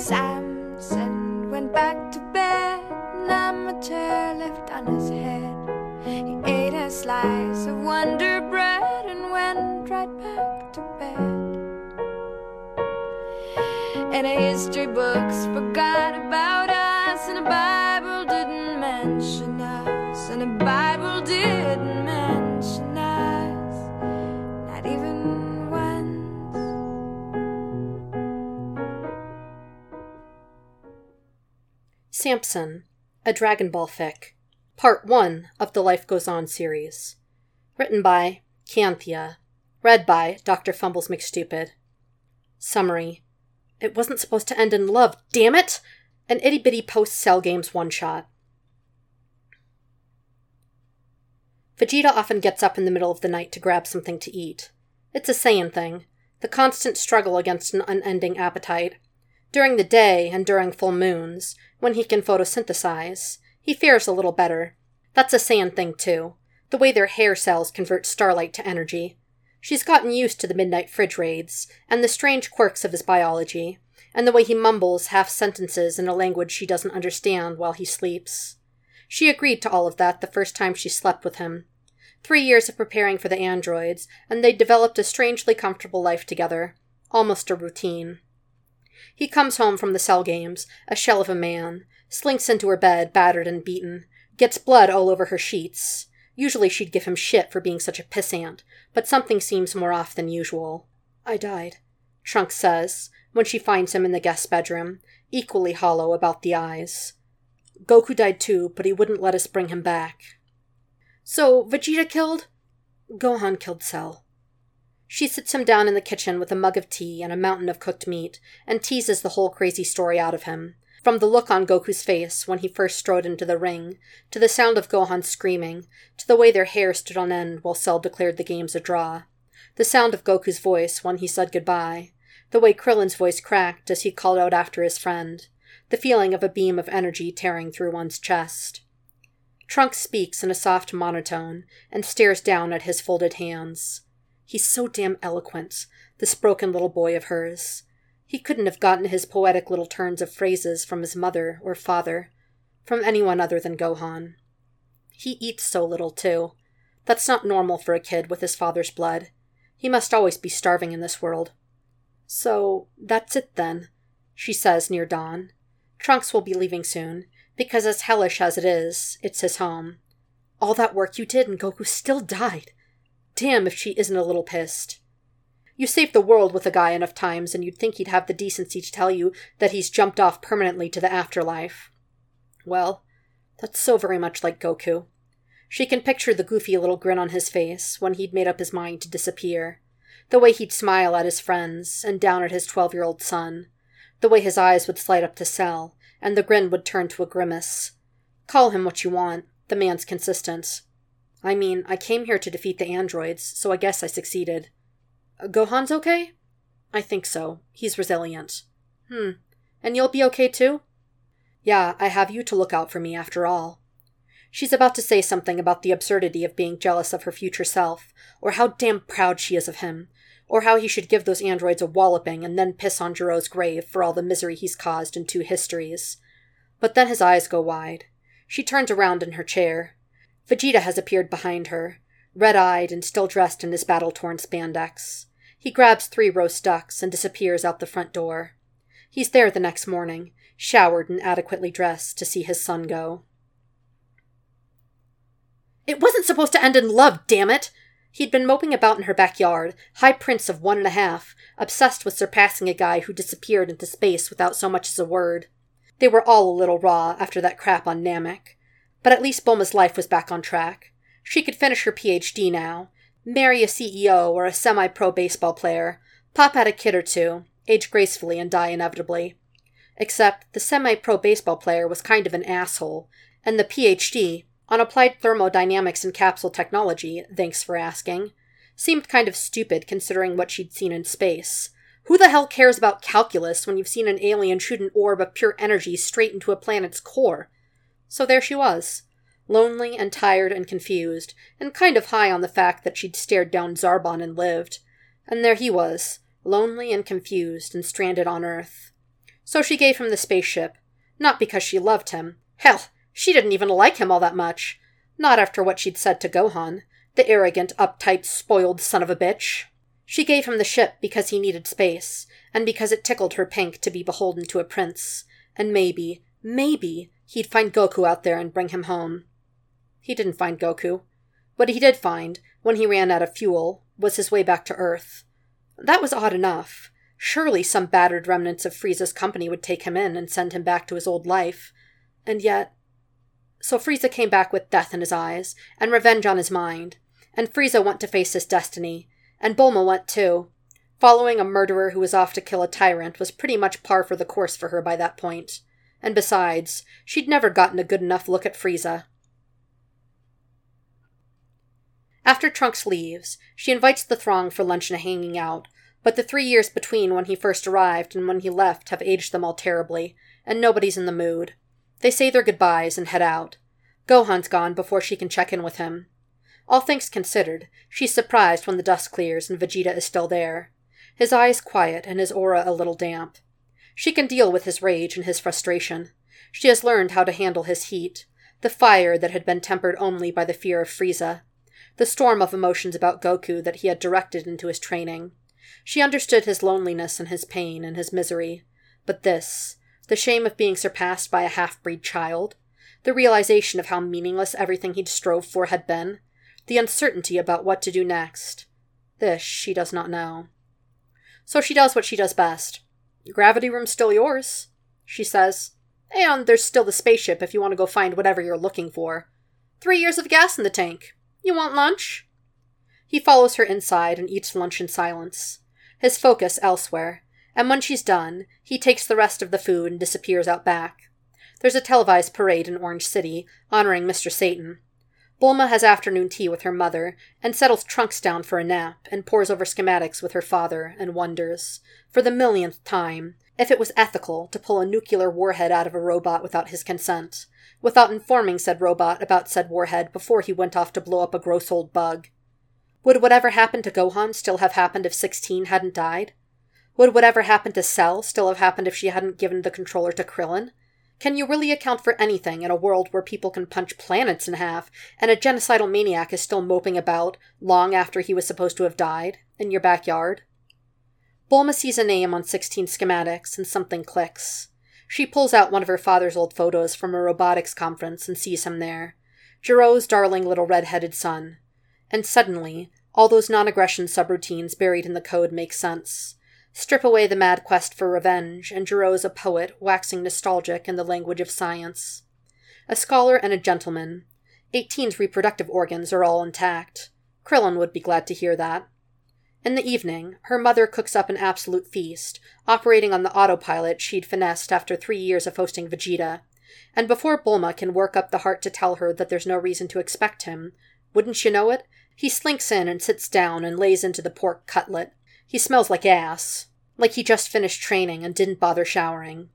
Samson went back to bed, and amateur left on his head. He ate a slice of Wonder Bread and went right back to bed. And history books forgot about us, and the Samson, a Dragon Ball fic, part one of the Life Goes On series. Written by Kanthia. Read by Dr. Fumbles McStupid. Summary. It wasn't supposed to end in love, damn it! An itty bitty post cell games one shot. Vegeta often gets up in the middle of the night to grab something to eat. It's a Saiyan thing, the constant struggle against an unending appetite. During the day and during full moons, when he can photosynthesize, he fares a little better. That's a Saiyan thing too, the way their hair cells convert starlight to energy. She's gotten used to the midnight fridge raids, and the strange quirks of his biology, and the way he mumbles half sentences in a language she doesn't understand while he sleeps. She agreed to all of that the first time she slept with him. Three years of preparing for the androids, and they'd developed a strangely comfortable life together, almost a routine. He comes home from the cell games, a shell of a man, slinks into her bed, battered and beaten, gets blood all over her sheets. Usually she'd give him shit for being such a pissant, but something seems more off than usual. I died, Trunks says, when she finds him in the guest bedroom, equally hollow about the eyes. Goku died too, but he wouldn't let us bring him back. So, Vegeta killed? Gohan killed Cell. She sits him down in the kitchen with a mug of tea and a mountain of cooked meat, and teases the whole crazy story out of him. From the look on Goku's face when he first strode into the ring, to the sound of Gohan screaming, to the way their hair stood on end while Cell declared the games a draw, the sound of Goku's voice when he said goodbye, the way Krillin's voice cracked as he called out after his friend, the feeling of a beam of energy tearing through one's chest. Trunks speaks in a soft monotone and stares down at his folded hands. He's so damn eloquent, this broken little boy of hers. He couldn't have gotten his poetic little turns of phrases from his mother or father, from anyone other than Gohan. He eats so little, too. That's not normal for a kid with his father's blood. He must always be starving in this world. So, that's it then, she says near dawn. Trunks will be leaving soon, because as hellish as it is, it's his home. All that work you did and Goku still died. Damn if she isn't a little pissed. You saved the world with a guy enough times, and you'd think he'd have the decency to tell you that he's jumped off permanently to the afterlife. Well, that's so very much like Goku. She can picture the goofy little grin on his face when he'd made up his mind to disappear, the way he'd smile at his friends and down at his twelve year old son, the way his eyes would slide up to Cell, and the grin would turn to a grimace. Call him what you want, the man's consistent. I mean, I came here to defeat the androids, so I guess I succeeded. Gohan's okay? I think so. He's resilient. Hmm. And you'll be okay too? Yeah, I have you to look out for me after all. She's about to say something about the absurdity of being jealous of her future self, or how damn proud she is of him, or how he should give those androids a walloping and then piss on Gero's grave for all the misery he's caused in two histories. But then his eyes go wide. She turns around in her chair. Vegeta has appeared behind her, red eyed and still dressed in his battle torn spandex. He grabs three roast ducks and disappears out the front door. He's there the next morning, showered and adequately dressed to see his son go. It wasn't supposed to end in love, damn it! He'd been moping about in her backyard, high prince of one and a half, obsessed with surpassing a guy who disappeared into space without so much as a word. They were all a little raw after that crap on Namek. But at least Bulma's life was back on track. She could finish her PhD now, marry a CEO or a semi pro baseball player, pop out a kid or two, age gracefully, and die inevitably. Except the semi pro baseball player was kind of an asshole, and the PhD, on applied thermodynamics and capsule technology, thanks for asking, seemed kind of stupid considering what she'd seen in space. Who the hell cares about calculus when you've seen an alien shoot an orb of pure energy straight into a planet's core? So there she was, lonely and tired and confused, and kind of high on the fact that she'd stared down Zarbon and lived. And there he was, lonely and confused and stranded on Earth. So she gave him the spaceship, not because she loved him. Hell, she didn't even like him all that much. Not after what she'd said to Gohan, the arrogant, uptight, spoiled son of a bitch. She gave him the ship because he needed space, and because it tickled her pink to be beholden to a prince, and maybe, maybe, he'd find Goku out there and bring him home. He didn't find Goku. What he did find, when he ran out of fuel, was his way back to Earth. That was odd enough. Surely some battered remnants of Frieza's company would take him in and send him back to his old life. And yet. So Frieza came back with death in his eyes, and revenge on his mind. And Frieza went to face his destiny. And Bulma went too. Following a murderer who was off to kill a tyrant was pretty much par for the course for her by that point. And besides, she'd never gotten a good enough look at Frieza. After Trunks leaves, she invites the throng for lunch and hanging out, but the three years between when he first arrived and when he left have aged them all terribly, and nobody's in the mood. They say their goodbyes and head out. Gohan's gone before she can check in with him. All things considered, she's surprised when the dust clears and Vegeta is still there. His eyes quiet and his aura a little damp. She can deal with his rage and his frustration. She has learned how to handle his heat, the fire that had been tempered only by the fear of Frieza, the storm of emotions about Goku that he had directed into his training. She understood his loneliness and his pain and his misery. But this, the shame of being surpassed by a half breed child, the realization of how meaningless everything he'd strove for had been, the uncertainty about what to do next, this she does not know. So she does what she does best. Gravity room's still yours, she says. And there's still the spaceship if you want to go find whatever you're looking for. Three years of gas in the tank. You want lunch? He follows her inside and eats lunch in silence, his focus elsewhere, and when she's done, he takes the rest of the food and disappears out back. There's a televised parade in Orange City, honoring Mr. Satan. Bulma has afternoon tea with her mother, and settles Trunks down for a nap, and pores over schematics with her father, and wonders, for the millionth time, if it was ethical to pull a nuclear warhead out of a robot without his consent, without informing said robot about said warhead before he went off to blow up a gross old bug. Would whatever happened to Gohan still have happened if 16 hadn't died? Would whatever happened to Cell still have happened if she hadn't given the controller to Krillin? Can you really account for anything in a world where people can punch planets in half and a genocidal maniac is still moping about long after he was supposed to have died in your backyard? Bulma sees a name on 16 schematics and something clicks. She pulls out one of her father's old photos from a robotics conference and sees him there. Gero's darling little red-headed son. And suddenly, all those non-aggression subroutines buried in the code make sense. Strip away the mad quest for revenge, and Gero's a poet waxing nostalgic in the language of science. A scholar and a gentleman. 18's reproductive organs are all intact. Krillin would be glad to hear that. In the evening, her mother cooks up an absolute feast, operating on the autopilot she'd finessed after three years of hosting Vegeta. And before Bulma can work up the heart to tell her that there's no reason to expect him, wouldn't you know it? He slinks in and sits down and lays into the pork cutlet. He smells like ass, like he just finished training and didn't bother showering.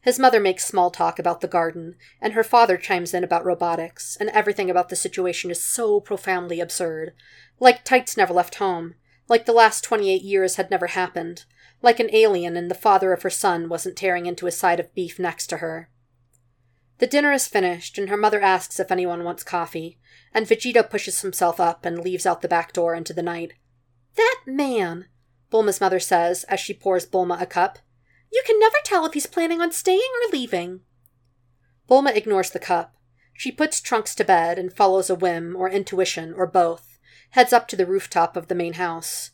His mother makes small talk about the garden, and her father chimes in about robotics, and everything about the situation is so profoundly absurd. Like Tights never left home, like the last 28 years had never happened, like an alien and the father of her son wasn't tearing into a side of beef next to her. The dinner is finished, and her mother asks if anyone wants coffee, and Vegeta pushes himself up and leaves out the back door into the night. That man, Bulma's mother says as she pours Bulma a cup. You can never tell if he's planning on staying or leaving. Bulma ignores the cup. She puts Trunks to bed and follows a whim or intuition or both heads up to the rooftop of the main house.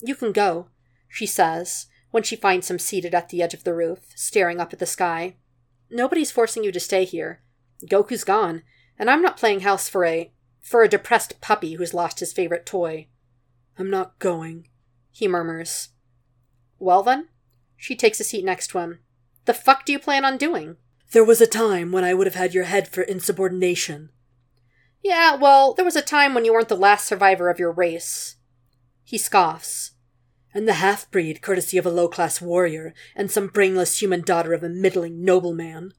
You can go, she says, when she finds him seated at the edge of the roof, staring up at the sky. Nobody's forcing you to stay here. Goku's gone, and I'm not playing house for a for a depressed puppy who's lost his favorite toy. I'm not going, he murmurs. Well then? She takes a seat next to him. The fuck do you plan on doing? There was a time when I would have had your head for insubordination, yeah, well, there was a time when you weren't the last survivor of your race. He scoffs. And the half breed, courtesy of a low class warrior, and some brainless human daughter of a middling nobleman.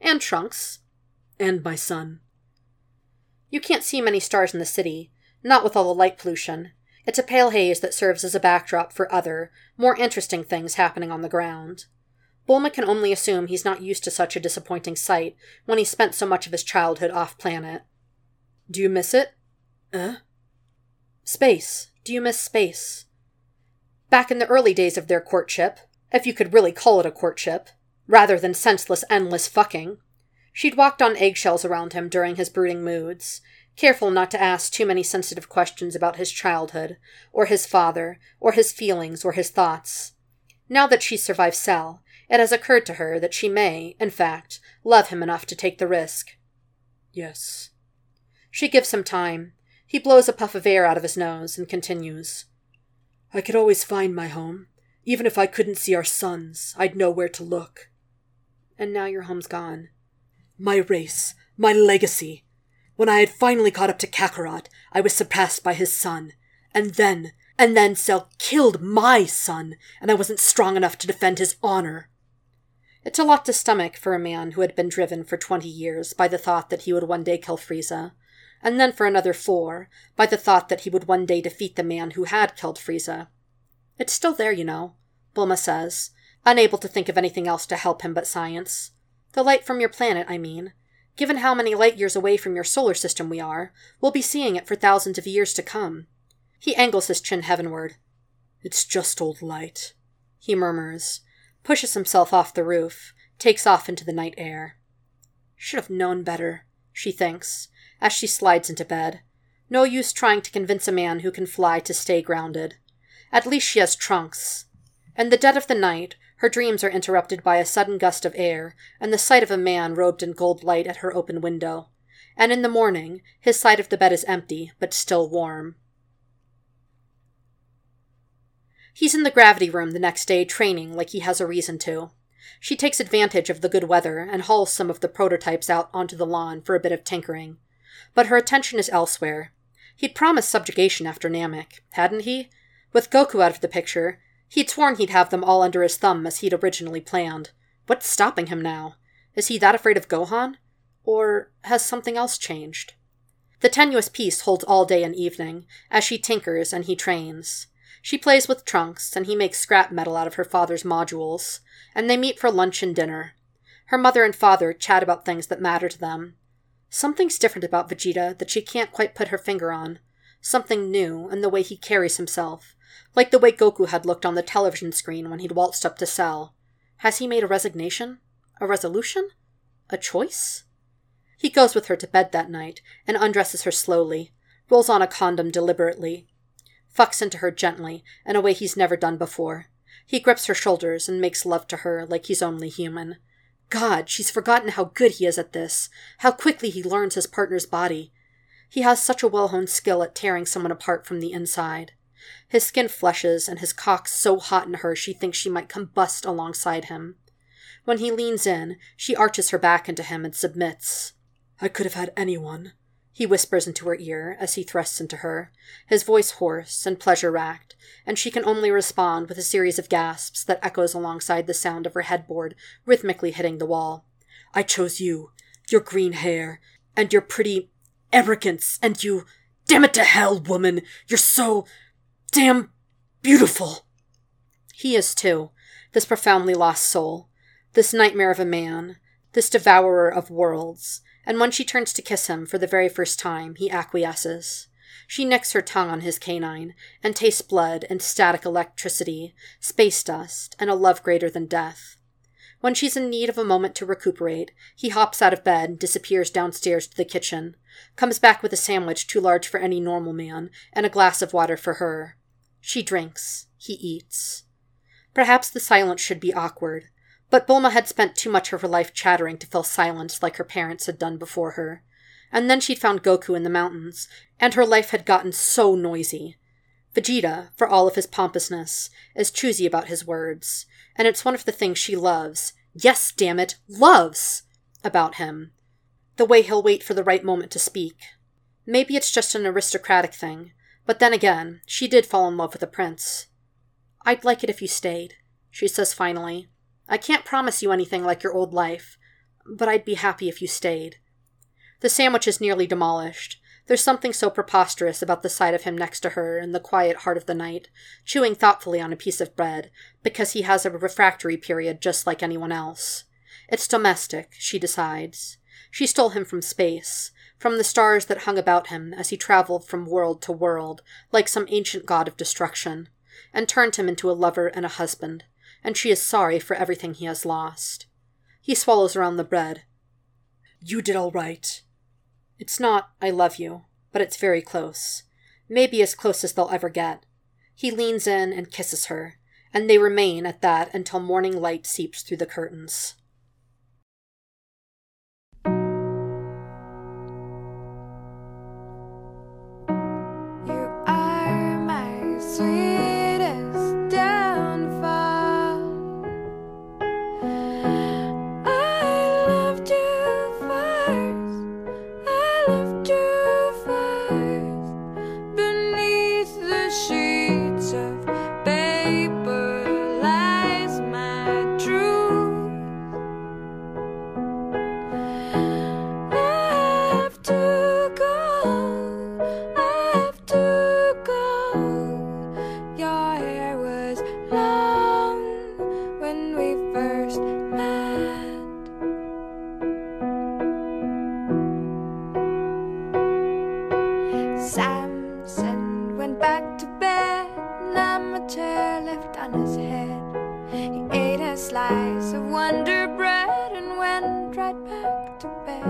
And Trunks. And my son. You can't see many stars in the city, not with all the light pollution. It's a pale haze that serves as a backdrop for other, more interesting things happening on the ground. Bulma can only assume he's not used to such a disappointing sight when he spent so much of his childhood off planet. Do you miss it? Eh? Space. Do you miss space? Back in the early days of their courtship, if you could really call it a courtship, rather than senseless, endless fucking, she'd walked on eggshells around him during his brooding moods, careful not to ask too many sensitive questions about his childhood, or his father, or his feelings, or his thoughts. Now that she's survived Cell, it has occurred to her that she may, in fact, love him enough to take the risk. Yes. She gives him time. He blows a puff of air out of his nose and continues. I could always find my home. Even if I couldn't see our suns, I'd know where to look. And now your home's gone. My race, my legacy. When I had finally caught up to Kakarot, I was surpassed by his son. And then, and then Cell killed my son, and I wasn't strong enough to defend his honor. It's a lot to stomach for a man who had been driven for twenty years by the thought that he would one day kill Frieza, and then for another four by the thought that he would one day defeat the man who had killed Frieza. It's still there, you know, Bulma says, unable to think of anything else to help him but science. The light from your planet, I mean. Given how many light years away from your solar system we are, we'll be seeing it for thousands of years to come. He angles his chin heavenward. It's just old light, he murmurs, pushes himself off the roof, takes off into the night air. Should have known better, she thinks, as she slides into bed. No use trying to convince a man who can fly to stay grounded. At least she has trunks. In the dead of the night, her dreams are interrupted by a sudden gust of air and the sight of a man robed in gold light at her open window. And in the morning, his side of the bed is empty, but still warm. He's in the gravity room the next day training like he has a reason to. She takes advantage of the good weather and hauls some of the prototypes out onto the lawn for a bit of tinkering. But her attention is elsewhere. He'd promised subjugation after Namek, hadn't he? With Goku out of the picture, he'd sworn he'd have them all under his thumb as he'd originally planned. What's stopping him now? Is he that afraid of Gohan? Or has something else changed? The tenuous peace holds all day and evening, as she tinkers and he trains. She plays with Trunks, and he makes scrap metal out of her father's modules, and they meet for lunch and dinner. Her mother and father chat about things that matter to them. Something's different about Vegeta that she can't quite put her finger on. Something new in the way he carries himself, like the way Goku had looked on the television screen when he'd waltzed up to Cell. Has he made a resignation? A resolution? A choice? He goes with her to bed that night and undresses her slowly, rolls on a condom deliberately, fucks into her gently, in a way he's never done before. He grips her shoulders and makes love to her like he's only human. God, she's forgotten how good he is at this, how quickly he learns his partner's body. He has such a well honed skill at tearing someone apart from the inside. His skin flushes, and his cock's so hot in her she thinks she might combust alongside him. When he leans in, she arches her back into him and submits. I could have had anyone, he whispers into her ear as he thrusts into her, his voice hoarse and pleasure racked, and she can only respond with a series of gasps that echoes alongside the sound of her headboard rhythmically hitting the wall. I chose you, your green hair, and your pretty arrogance, and you. Damn it to hell, woman! You're so. Damn. beautiful! He is too, this profoundly lost soul, this nightmare of a man, this devourer of worlds, and when she turns to kiss him for the very first time, he acquiesces. She nicks her tongue on his canine and tastes blood and static electricity, space dust, and a love greater than death. When she's in need of a moment to recuperate, he hops out of bed and disappears downstairs to the kitchen, comes back with a sandwich too large for any normal man and a glass of water for her. She drinks. He eats. Perhaps the silence should be awkward, but Bulma had spent too much of her life chattering to fill silence like her parents had done before her. And then she'd found Goku in the mountains, and her life had gotten so noisy. Vegeta, for all of his pompousness, is choosy about his words, and it's one of the things she loves, yes, damn it, loves, about him. The way he'll wait for the right moment to speak. Maybe it's just an aristocratic thing, but then again, she did fall in love with a prince. I'd like it if you stayed, she says finally, I can't promise you anything like your old life, but I'd be happy if you stayed. The sandwich is nearly demolished, There's something so preposterous about the sight of him next to her in the quiet heart of the night, chewing thoughtfully on a piece of bread, because he has a refractory period just like anyone else. It's domestic, she decides. She stole him from space, from the stars that hung about him as he traveled from world to world, like some ancient god of destruction, and turned him into a lover and a husband, and she is sorry for everything he has lost. He swallows around the bread. You did all right. It's not, I love you, but it's very close. Maybe as close as they'll ever get. He leans in and kisses her, and they remain at that until morning light seeps through the curtains. Samson went back to bed. Llama chair left on his head. He ate a slice of Wonder Bread and went right back to bed.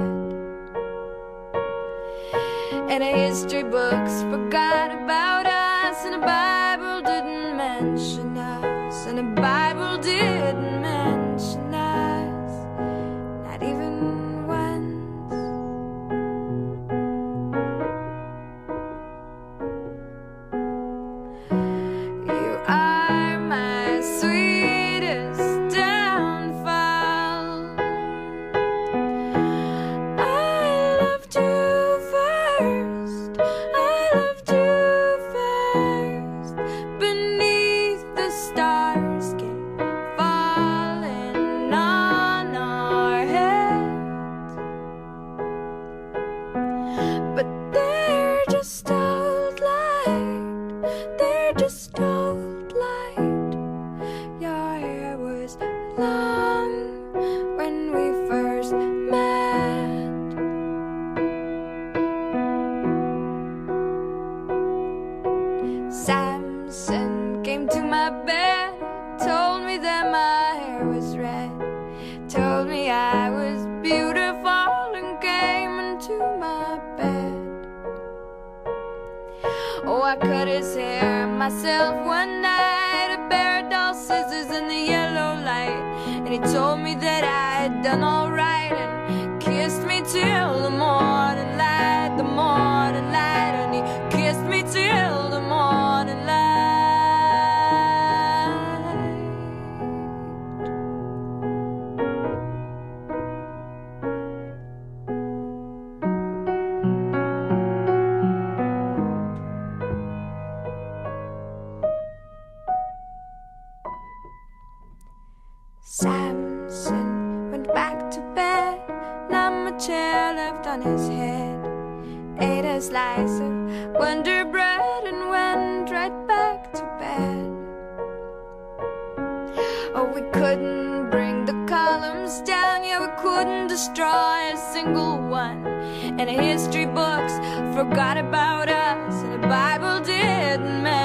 And history books forgot about us, and the Bible didn't mention us, and the Bible didn't Samson came to my bed, told me that my hair was red, told me I was beautiful, and came into my bed. Oh, I cut his hair myself one night, a pair of dull scissors in the yellow light, and he told me that I had done all single one. And history books forgot about us, and the Bible didn't us.